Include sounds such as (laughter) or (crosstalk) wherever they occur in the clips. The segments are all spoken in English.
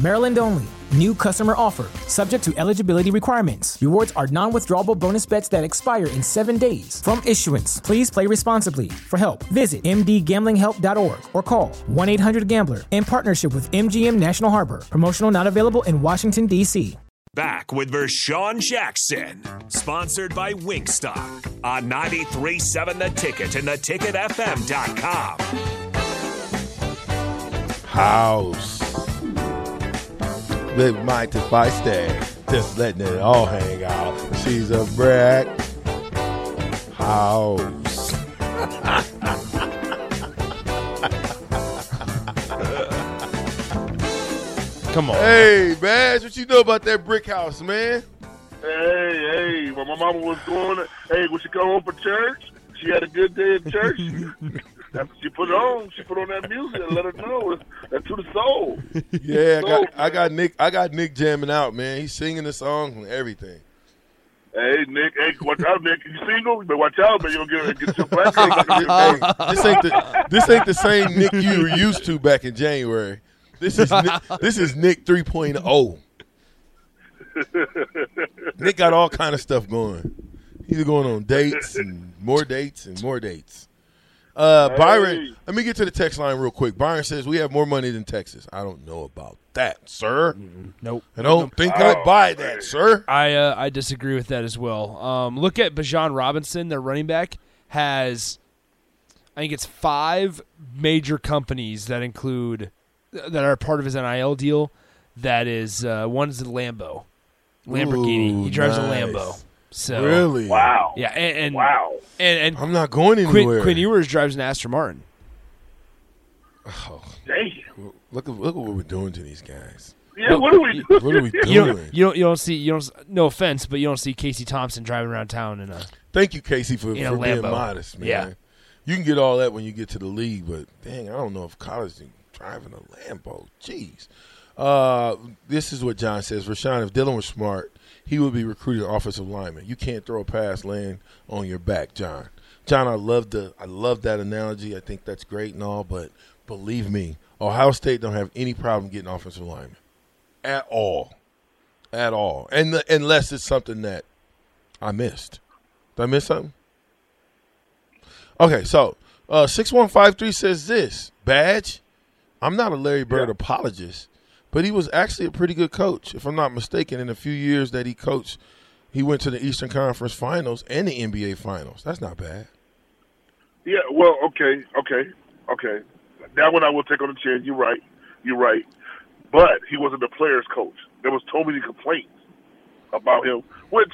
Maryland only. New customer offer. Subject to eligibility requirements. Rewards are non withdrawable bonus bets that expire in seven days. From issuance, please play responsibly. For help, visit mdgamblinghelp.org or call 1 800 Gambler in partnership with MGM National Harbor. Promotional not available in Washington, D.C. Back with Vershawn Jackson, sponsored by Wingstop on 93.7 The Ticket and theticketfm.com. House. Live mind if I stay. Just letting it all hang out. She's a brat. House. (laughs) Come on. Hey, Bash, what you know about that brick house, man? Hey, hey, when my mama was going, hey, when she come home for church, she had a good day at church. (laughs) She put on, she put on that music and let her know that's to the soul. Yeah, I Soul, got, I got Nick. I got Nick jamming out, man. He's singing the song and everything. Hey, Nick, hey, watch out, Nick. You single? But watch out, man. You'll get, get your black (laughs) Hey, this ain't the this ain't the same Nick you were used to back in January. This is Nick, this is Nick 3.0. Nick got all kind of stuff going. He's going on dates and more dates and more dates. Uh, Byron, let me get to the text line real quick. Byron says we have more money than Texas. I don't know about that, sir. Nope. I don't think I'd buy that, sir. I uh, I disagree with that as well. Um, look at Bijan Robinson, their running back, has I think it's five major companies that include that are part of his NIL deal. That is uh, one is the Lambo, Lamborghini. Ooh, he drives nice. a Lambo. So Really? Wow. yeah, and, and Wow. and, and I'm not going Quinn, anywhere. Quinn Ewers drives an Aston Martin. Oh, Damn. look at look at what we're doing to these guys. Yeah, what are we What are we (laughs) You doing? don't, you don't you don't see you don't no offense, but you don't see Casey Thompson driving around town in a Thank you, Casey, for, for being Lambo. modest, man. Yeah. You can get all that when you get to the league, but dang, I don't know if college is driving a Lambo. Jeez. Uh, this is what John says. Rashawn, if Dylan was smart, he would be recruited offensive lineman. You can't throw a pass laying on your back, John. John, I love the I love that analogy. I think that's great and all, but believe me, Ohio State don't have any problem getting offensive linemen at all, at all, and the, unless it's something that I missed. Did I miss something? Okay, so uh, six one five three says this badge. I'm not a Larry Bird Yeah. apologist, but he was actually a pretty good coach, if I'm not mistaken. In a few years that he coached, he went to the Eastern Conference Finals and the NBA Finals. That's not bad. Yeah, well, okay, okay, okay. That one I will take on the chin. You're right. You're right. But he wasn't the player's coach. There was so many complaints about him, which,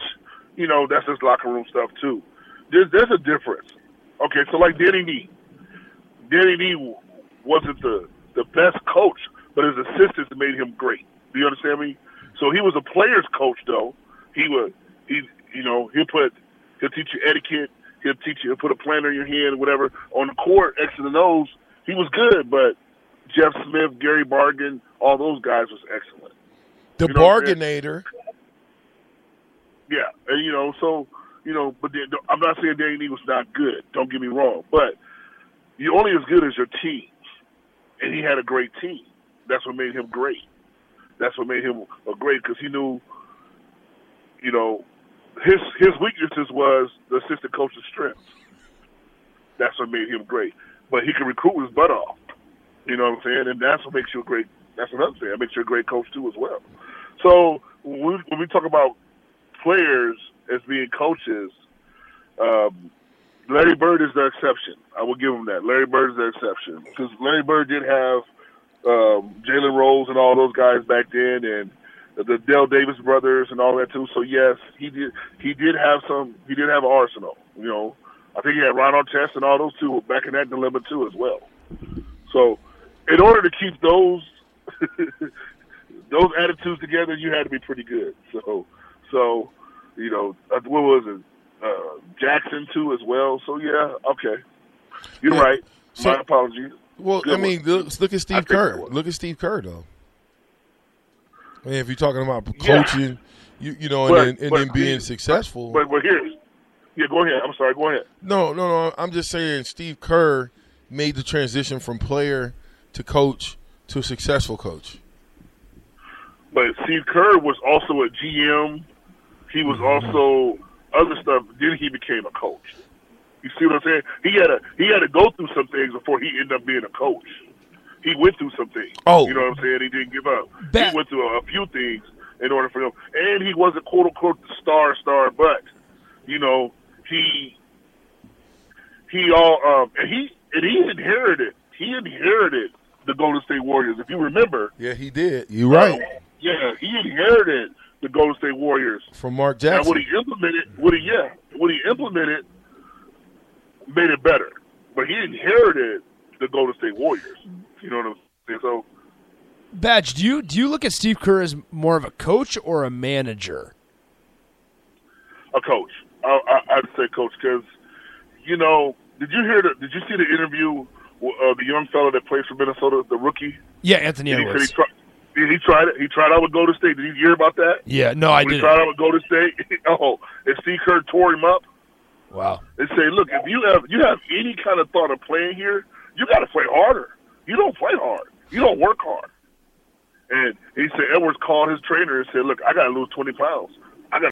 you know, that's just locker room stuff too. There's there's a difference. Okay, so like Danny Nee. Danny Nee wasn't the the best coach, but his assistants made him great. Do you understand me? So he was a player's coach though. He would he you know, he'll put he'll teach you etiquette, he'll teach you he'll put a planner in your hand, or whatever. On the court, X and O's, he was good, but Jeff Smith, Gary Bargan, all those guys was excellent. The You know what I'm saying? bargainator. Yeah, and you know, so you know, but I'm not saying Danny was not good. Don't get me wrong, but you're only as good as your team, and he had a great team. That's what made him great. That's what made him a great because he knew, you know, his his weaknesses was the assistant coach's strengths. That's what made him great. But he could recruit his butt off. You know what I'm saying? And that's what makes you a great. That's what I'm saying. It makes you a great coach too as well. So when we, when we talk about players as being coaches, um, Larry Bird is the exception. I will give him that. Larry Bird is the exception because Larry Bird did have um, Jalen Rose and all those guys back then, and the Dale Davis brothers and all that too. So yes, he did. He did have some. He did have an arsenal. You know, I think he had Ron Artest and all those two back in that dilemma too as well. So, in order to keep those (laughs) those attitudes together, you had to be pretty good. So, so you know, uh, what was it? Uh, Jackson too as well. So yeah, okay, you're Yeah. right. So- My apologies. Well, Good I mean, look, look at Steve Kerr. Look at Steve Kerr, though. I mean, if you're talking about Yeah. coaching, you you know, But- and then, and but then being successful. But but here, yeah, go ahead. I'm sorry. Go ahead. no, no, no. I'm just saying, Steve Kerr made the transition from player to coach to successful coach. But Steve Kerr was also a GM. He was mm-hmm. also other stuff. Then he became a coach. You see what I'm saying? He had to he had to go through some things before he ended up being a coach. He went through some things. Oh. you know what I'm saying? He didn't give up. He went through a, a few things in order for him, and he wasn't quote unquote the star star, but you know he he all um and he and he inherited he inherited the Golden State Warriors. If you remember, Yeah, he did. You're right. um, yeah, he inherited the Golden State Warriors. From Mark And Jackson. what he implemented, what he yeah, what he implemented made it better. But he inherited the Golden State Warriors. You know what I'm saying? So Badge, do you do you look at Steve Kerr as more of a coach or a manager? a coach, I, I, I'd say coach because you know, did you hear the? Did you see the interview? with, Uh, the young fellow that plays for Minnesota, the rookie. Yeah, Anthony And he he Edwards. tried. He tried it. He tried out with Golden State. Did you hear about that? Yeah, no, I When he tried out with Golden State. (laughs) oh, and Steve Kerr tore him up. Wow. and say, look, if you have you have any kind of thought of playing here, you got to play harder. You don't play hard. You don't work hard. And he said Edwards called his trainer and said, look, I got to lose twenty pounds.